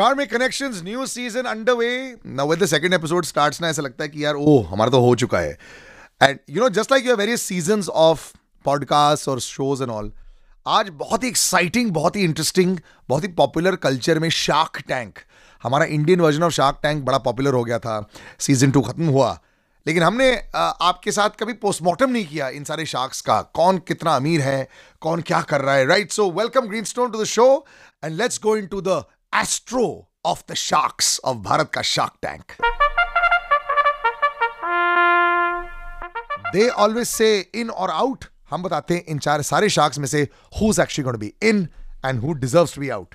Karmic Connections new season underway. Now, when the second episode starts ना, ऐसा लगता है कि यार, ओह, हमारा तो हो चुका है. You know, just like you have various seasons of podcasts or shows and all. आज बहुत ही एक्साइटिंग बहुत ही इंटरेस्टिंग बहुत ही पॉपुलर कल्चर में शार्क टैंक हमारा Indian version of Shark Tank बड़ा पॉपुलर हो गया था सीज़न टू खत्म हुआ लेकिन हमने आपके साथ कभी पोस्टमार्टम नहीं किया इन सारे शार्क्स का कौन कितना अमीर है, कौन क्या कर रहा है right so welcome Greenstone to the show and let's go into the astro of the sharks of Bharat का Shark tank they always say इन और आउट हम बताते हैं इन चार सारे शार्क्स में से who is actually going to be in and who deserves to be out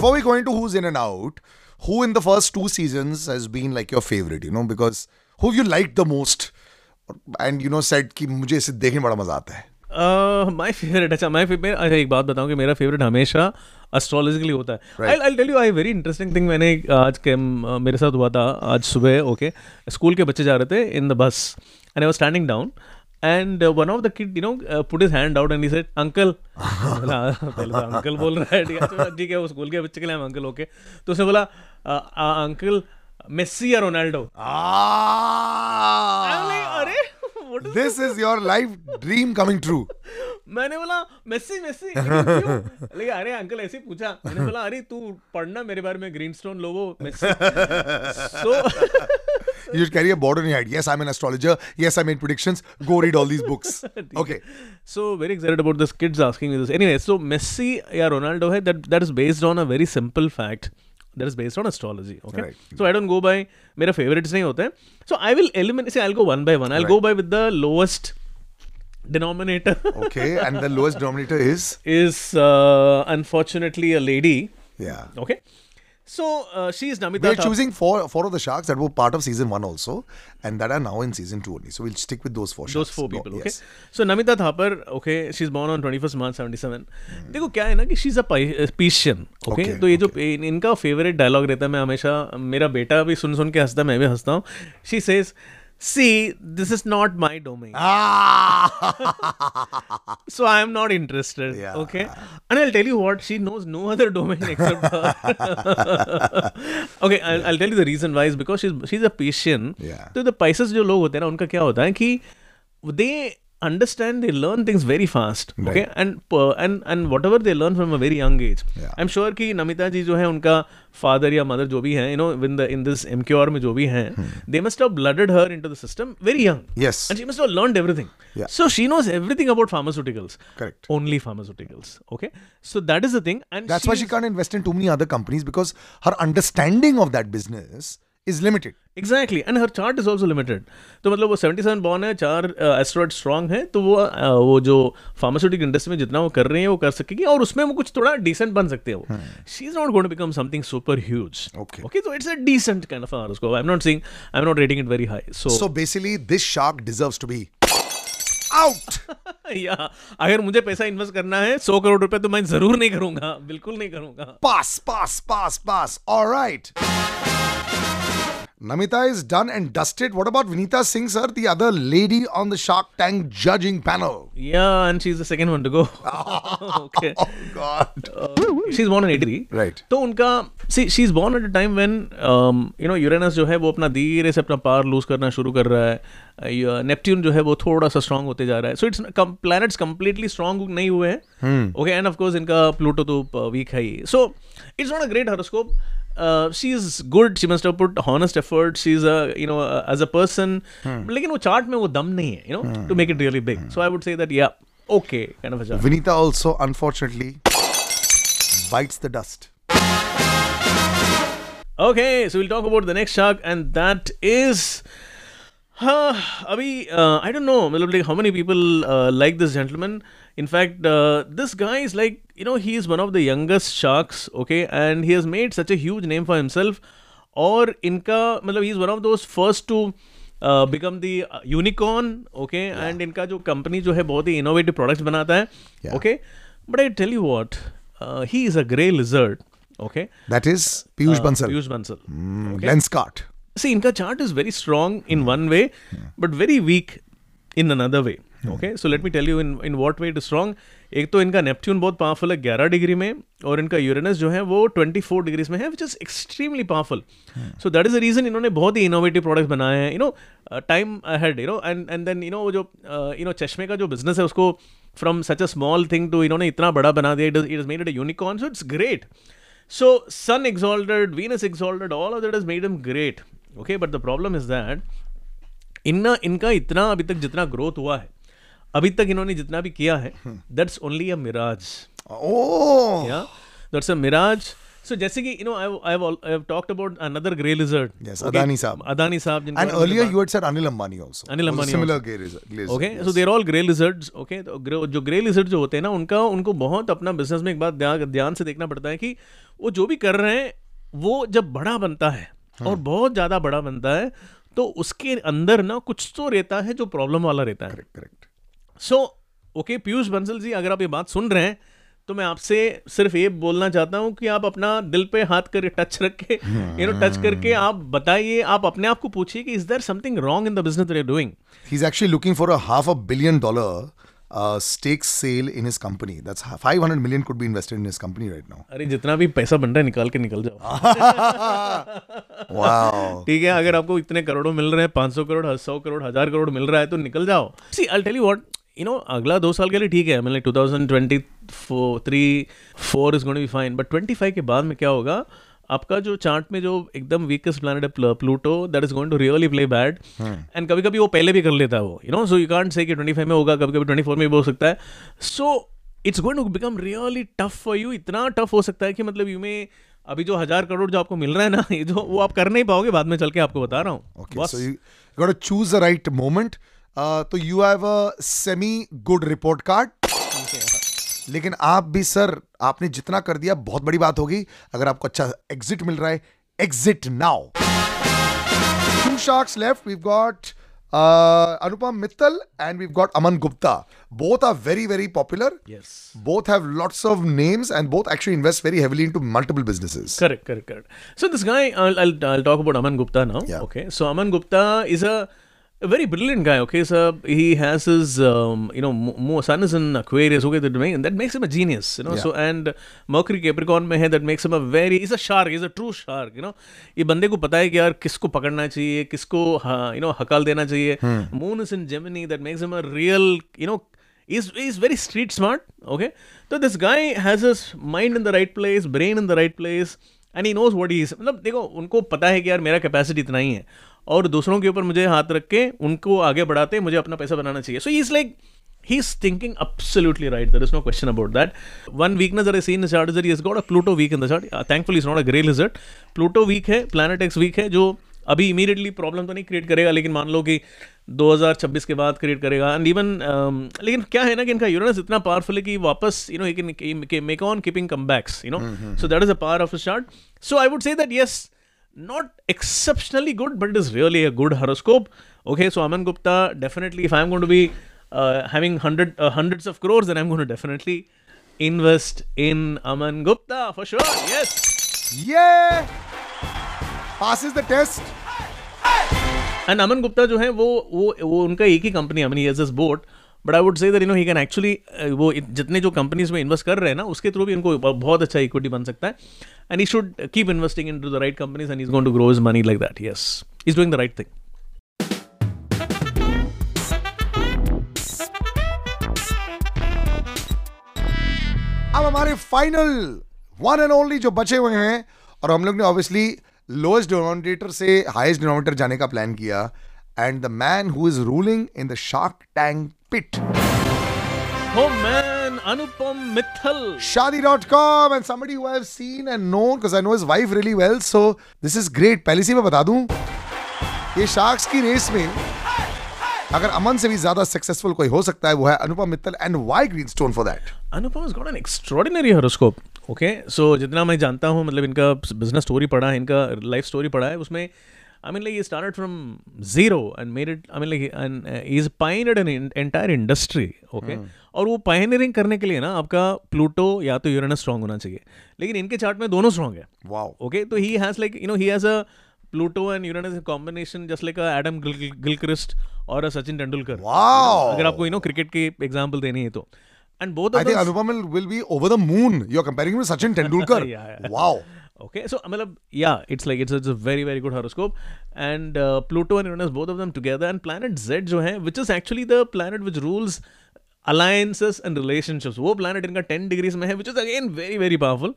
before we go into who's in and out, who in the first two seasons has been like your favorite, you know, because who you liked the most and you know said कि मुझे इसे देखने में बड़ा मज़ा आता है। My favourite अच्छा फेवरेट अच्छा एक बात बताऊँ कि मेरा फेवरेट हमेशा एस्ट्रोलॉजिकली होता है। I I tell you I very interesting thing मैंने आज के मेरे साथ हुआ था आज सुबह ओके स्कूल के बच्चे जा रहे थे in the bus and I was standing down and one of the kid you know put his hand out and he said uncle पहले तो अंकल बोल रहा है ठीक है चलो, ठीक है वो स्कूल के बच्चे के लिए हम अंकल ओके तो उसने बोला अंकल मेस्सी या रोनाल्डो ah, अरे this is your life dream coming true. मैंने बोला मेस्सी मेस्सी लेकिन अरे अंकल ऐसे पूछा. मैंने बोला अरे तू पढ़ना मेरे बारे में Greenstone Lobo Messi so you should carry a board on your head yes I'm an astrologer yes I made predictions go read all these books okay so very excited about this kids asking me this anyway so Messi या Ronaldo है that that is based on a very simple fact that is based on astrology okay Right. so I don't go by मेरा favorites नहीं होते हैं so I will eliminate see I'll go one by one I'll Right. go by with the lowest denominator okay and the lowest denominator is is uh, unfortunately a lady yeah okay so uh, she is Namita We're Thap- choosing four four of the sharks that were part of season one also, and that are now in season two only. So we'll stick with those four those sharks. four Go- people okay yes. so namita thapar okay she's born on 21st march 77 देखो क्या है ना कि she is a physician okay Okay, तो ये जो इन- इनका favourite dialogue रहता है मैं हमेशा मेरा बेटा भी सुन सुन के हंसता है मैं भी हंसता हूँ she says See this is not my domain Ah! so i am not interested Yeah. okay and i'll tell you what she knows no other domain except her okay I'll, I'll tell you the reason why is because she's she's a patient Yeah. तो the Pisces जो लोग होते हैं ना उनका क्या होता है कि they understand they learn things very fast okay and uh, and and whatever they learn from a very young age Yeah. i'm sure कि नमिता जी जो है उनका फादर या मदर जो भी है you know in the in this MQR में जो भी हैं they must have blooded her into the system very young Yes. and she must have learned everything Yeah. so she knows everything about pharmaceuticals Correct. only pharmaceuticals okay so that is the thing and That's why she she's- can't invest in too many other companies because her understanding of is limited. Exactly and her chart is also limited तो मतलब वो 77 born है चार asteroid strong है तो वो uh, वो जो फार्मास्यूटिक इंडस्ट्री में जितना वो कर रही है वो कर सकेगी और उसमें वो कुछ थोड़ा डिसेंट बन सकते हैं वो she is not going to become something super huge Okay. Okay तो it's a decent kind of horoscope I am not saying I am not rating it very high so So basically, this shark deserves to be out. या अगर मुझे पैसा invest करना है 100 करोड़ रुपए तो मैं ज़रूर नहीं करूँगा बिल्कुल नहीं करूँगा pass, pass, pass, pass. All right. Namita is done and dusted. What about Vinita Singh, sir, the other lady on the Shark Tank judging panel? Yeah, and she's the second one to go. okay. Oh, God. She is born in 83 Right. तो उनका see she is born at a time when you know Uranus जो है वो अपना धीरे से अपना power loose करना शुरू कर रहा है नेपट्ट्यून जो है वो थोड़ा सा स्ट्रांग होते जा रहा है so it's planets completely strong नहीं हुए हैं ओके एंड ऑफ़ कोर्स इनका प्लूटो तो वीक है ही so it's not a great horoscope she is good she must put honest effort she is you know as a person लेकिन वो chart में वो दम नहीं है you know to make it really big so I would say that या okay kind of a chart Vinita also, unfortunately, bites the dust. Okay, so we'll talk about the next shark, and that is. हाँ अभी I don't know मतलब like how many people like this gentleman in fact this guy is like you know he is one of the youngest sharks okay and he has made such a huge name for himself और इनका मतलब he is one of those first to become the unicorn okay and इनका जो company जो है बहुत ही innovative products बनाता है okay but I tell you what he is a grey lizard okay that is Piyush Bansal Piyush Bansal lens See, Inca chart is very strong in one way, but very weak in another way. Okay, so let me tell you in in what way it is strong. एक तो इनका Neptune बहुत powerful है 11 degree में और इनका Uranus जो है वो 24 डिग्रीज में है which is extremely powerful so that is the reason इन्होंने बहुत ही इनोवेटिव प्रोडक्ट्स बनाए हैं you know time had you know and and then you know जो यू नो चश्मे का जो बिज़नेस है उसको from such a small thing to इन्होंने इतना बड़ा बना दिया it is made it a unicorn so it's great So Sun exalted, Venus exalted, all of that is made him great. Okay, but the problem is that इनना इनका इतना अभी तक जितना ग्रोथ हुआ है अभी तक इन्होंने जितना भी किया है that's only a mirage Oh. या दैट्स अ मिराज सो जैसे कि you know I I have talked about another grey lizard Yes, Adani साहब. अदानी साहब जिनका And हमने earlier बात- you had said Anil Ambani also. Anil Was a Ambani Similar also. glazer. glazer, okay yes. So there all grey lizards okay तो grey- जो grey lizard जो होते हैं ना उनका उनको बहुत अपना बिज़नेस में एक बात ध्यान से देखना पड़ता है कि वो जो भी कर रहे हैं वो जब बड़ा बनता है और बहुत ज़्यादा बड़ा बनता है तो उसके अंदर ना कुछ तो रहता है जो प्रॉब्लम वाला रहता है। Correct, correct. So okay Piyush Bansal ji अगर आप ये बात सुन रहे हैं तो मैं आपसे सिर्फ़ ये बोलना चाहता हूँ कि आप अपना दिल पे हाथ कर टच रख के यू नो टच करके आप बताइए आप अपने आप को पूछिए कि is there something wrong in the business that you doing He's actually looking for a half a billion dollar uh, stake sale in his company. That's ha- 500 million could be invested in his company right now. अरे जितना भी पैसा बन रहा है निकाल के निकल जाओ Wow. ठीक है अगर आपको इतने करोड़ों मिल रहे हैं 500 करोड़ सौ करोड़ हज़ार करोड़ मिल रहा है तो निकल जाओ see I tell you what you know अगला दो साल के लिए ठीक है मतलब 2023 4 is going to be fine but 25 के बाद में क्या होगा आपका जो चार्ट में जो एकदम वीकेस्ट प्लैनेट है Pluto that is going to really play bad and कभी कभी वो पहले भी कर लेता है वो you know so you can't say कि 25 में होगा कभी कभी 24 में भी हो सकता है. So it's going to become really tough for you इतना टफ हो सकता है कि मतलब यू में अभी जो हज़ार करोड़ जो आपको मिल रहा है ना ये जो वो आप कर नहीं पाओगे बाद में चल के आपको बता रहा हूँ. Okay, so you got to choose the right moment. Uh, तो you have a semi good report card. लेकिन आप भी सर आपने जितना कर दिया बहुत बड़ी बात होगी अगर आपको अच्छा एग्जिट मिल रहा है exit now to left we've got uh, anupam mittal and we've got aman gupta both are very very popular yes both have lots of names and both actually invest very heavily into multiple businesses Correct, correct, correct. So this guy, I'll, I'll, I'll talk about Aman Gupta now. Yeah. Okay. So Aman Gupta is a, a very brilliant guy. Okay. So he has his, um, you know, mo- mo- sun is in Aquarius. Okay. That, make, that makes him a genius. You know. Yeah. So and Mercury Capricorn में है that makes him a very, he's a shark. He's a true shark. You know. ये बंदे को पता है कि यार किसको पकड़ना चाहिए किसको यू नो हकाल देना चाहिए moon is in Gemini that makes him a real you know he's he's very street smart okay so this guy has his mind in the right place brain in the right place and he knows what he is मतलब देखो उनको पता है कि यार मेरा capacity इतना ही है और दूसरों के ऊपर मुझे हाथ रख के उनको आगे बढ़ाते मुझे अपना पैसा बनाना चाहिए so is like He's thinking absolutely right. There is no question about that. One weakness that I see in the chart is that he has got a Pluto weak in the chart. Uh, thankfully, it's not a grey lizard. Pluto weak है, Planet X weak है, जो अभी immediately problem तो नहीं create करेगा लेकिन मान लो कि 2026 के बाद क्रिएट करेगा एंड इवन लेकिन क्या है ना कि इनका यूरेनस इतना पावरफुल है कि वापस you know he can make on keeping comebacks you know so that is a power of chart so I would say that yes not exceptionally good but it is really a good horoscope okay so aman gupta definitely if i'm going to be uh, having hundred uh, hundreds of crores then i'm going to definitely invest in aman gupta for sure yes yeah passes the test and Aman Gupta जो है वो वो वो उनका एक ही company Aman as this boAt but I would say that you know he can actually वो जितने जो कंपनीज़ में इन्वेस्ट कर रहे हैं ना, उसके थ्रू भी उनको ब- बहुत अच्छा इक्विटी बन सकता है। And he should keep investing into the right companies and is going to grow is money like that yes is doing the right thing अब हमारे फाइनल वन एंड ओनली जो बचे हुए हैं, और हम लोग ने ऑब्वियसली लोएस्ट डिनोमिनेटर से हाईएस्ट डिनोमिनेटर जाने का प्लान किया and the man who is ruling in the Shark Tank pit Oh man, Anupam Mittal. Shadi.com and somebody who I've seen and known because I know his wife really well. So this is great. पहले से मैं बता दूँ ये sharks की race में अगर अमन से भी ज़्यादा सक्सेसफुल कोई हो सकता है वो है Anupam Mittal and why Greenstone for that Anupam has got an extraordinary horoscope. Okay, so जितना मैं जानता हूँ मतलब इनका बिज़नेस स्टोरी पढ़ा है इनका लाइफ स्टोरी पढ़ा है उसमें I mean, like he started from zero and made it. I mean, like and uh, he's pioneered an in- entire और वो पायनियरिंग करने के लिए ना आपका प्लूटो या तो यूरेनस स्ट्रांग होना चाहिए। लेकिन इनके चार्ट में दोनों स्ट्रांग है। ओके तो he has like you know he has a Pluto and Uranus combination just like Adam Gilchrist और सचिन तेंदुलकर अगर आपको यू नो क्रिकेट की एग्ज़ाम्पल देनी है तो। And both I think Anupam will be over the moon you are comparing with Sachin Tendulkar wow okay so मतलब या it's like it's it's a very very good horoscope and Pluto and Uranus both of them together and planet zed जो है which is actually the planet which rules alliances and relationships वो planet इनका ten degrees में है which is again very very powerful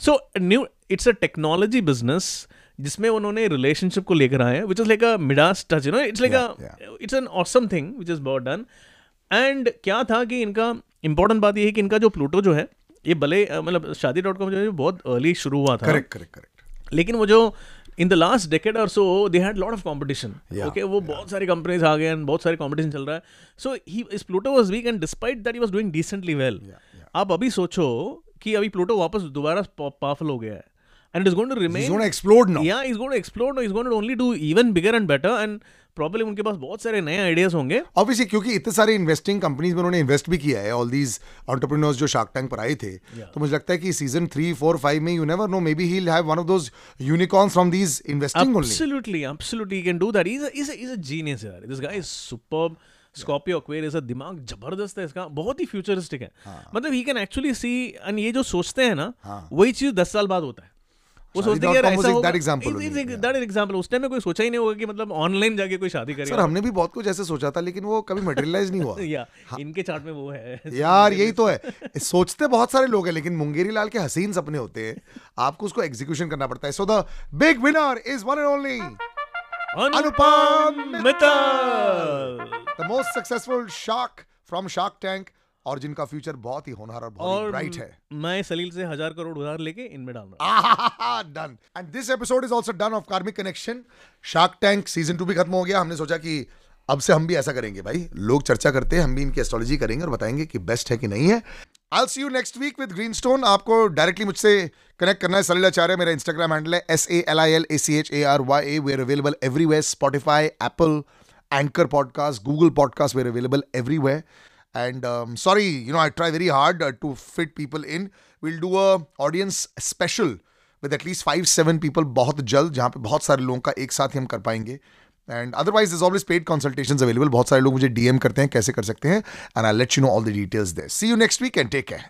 so new it's a technology business जिसमें उन्होंने relationship को लेकर आए which is like a Midas touch you know it's like a it's an awesome thing which is but done and क्या था कि इनका important बात यह है कि इनका जो प्लूटो जो है ये भले मतलब शादी डॉट कॉम जो है बहुत अर्ली शुरू हुआ था। करेक्ट करेक्ट करेक्ट लेकिन वो जो इन द लास्ट डेकेड और so they had lot of competition okay वो बहुत सारी कंपनीज़ आ गए एंड बहुत सारे कॉम्पिटिशन चल रहा है। So he his Pluto was weak and despite that he was doing decently well आप अभी सोचो कि अभी प्लूटो वापस दोबारा पावरफुल हो गया है। And is going to He's going to explode now. या is going to explore is going to only do even bigger and better and problem उनके पास बहुत सारे नए आइडियाज़ होंगे ऑब्वियसली क्योंकि इतने सारे इन्वेस्टिंग कंपनीज़ में उन्होंने इन्वेस्ट भी किया है ऑल दीज एंटरप्रेन्योर्स जो शार्क टैंक पर आए थे तो मुझे लगता है कि सीज़न थ्री फोर फाइव में you never know maybe he have one of those unicorns from these investing only Absolutely, absolutely, he can do that. He's a, he's a, he's a genius यार. This guy is superb. Scorpio Aquarius है दिमाग ज़बरदस्त है इसका बहुत ही futuristic है हाँ. मतलब he can actually see and ये जो सोचते हैं ना हाँ. वही चीज़ दस साल बाद होता है वो सोचते हैं कि यार ऐसा yeah. दैट एग्जांपल उस टाइम में कोई सोचा ही नहीं होगा कि मतलब ऑनलाइन जाके कोई शादी सर हमने भी बहुत कुछ ऐसे सोचा था लेकिन वो कभी मटेरियलाइज नहीं हुआ। या इनके चार्ट में वो है। यार यही तो है। सोचते बहुत सारे लोग हैं लेकिन मुंगेरी लाल के हसीन सपने होते हैं। आपको उसको एग्जीक्यूशन करना पड़ता है। So the big winner is one and only Anupam Mittal the most successful shark from shark tank और जिनका फ्यूचर बहुत ही होनहार और बहुत और ब्राइट है। मैं सलील से हज़ार करोड़ उधार लेके इनमें डाल रहा हूँ। Done and this episode is also done of karmic connection shark tank season two भी खत्म हो गया। हमने सोचा कि अब से हम भी ऐसा करेंगे भाई। लोग चर्चा करते हैं हम भी इनकी एस्ट्रोलॉजी करेंगे और बताएँगे कि बेस्ट है कि नहीं है। I see you next week with green stone आपको डायरेक्टली मुझसे कनेक्ट करना है। सलील आचार्य मेरा इंस्टाग्राम हैंडल है S A L I L A C H A R Y A we're available everywhere Spotify Apple Anchor podcast Google podcast we're available everywhere and um, sorry you know i try very hard uh, to fit people in. We'll do a audience special with at least five seven people बहुत जल्द जहाँ पे बहुत सारे लोगों का एक साथ ही हम कर पाएँगे। And otherwise is always paid consultation available बहुत सारे लोग मुझे डीएम करते हैं कैसे कर सकते हैं? And I let you know all the details there see you next week and take care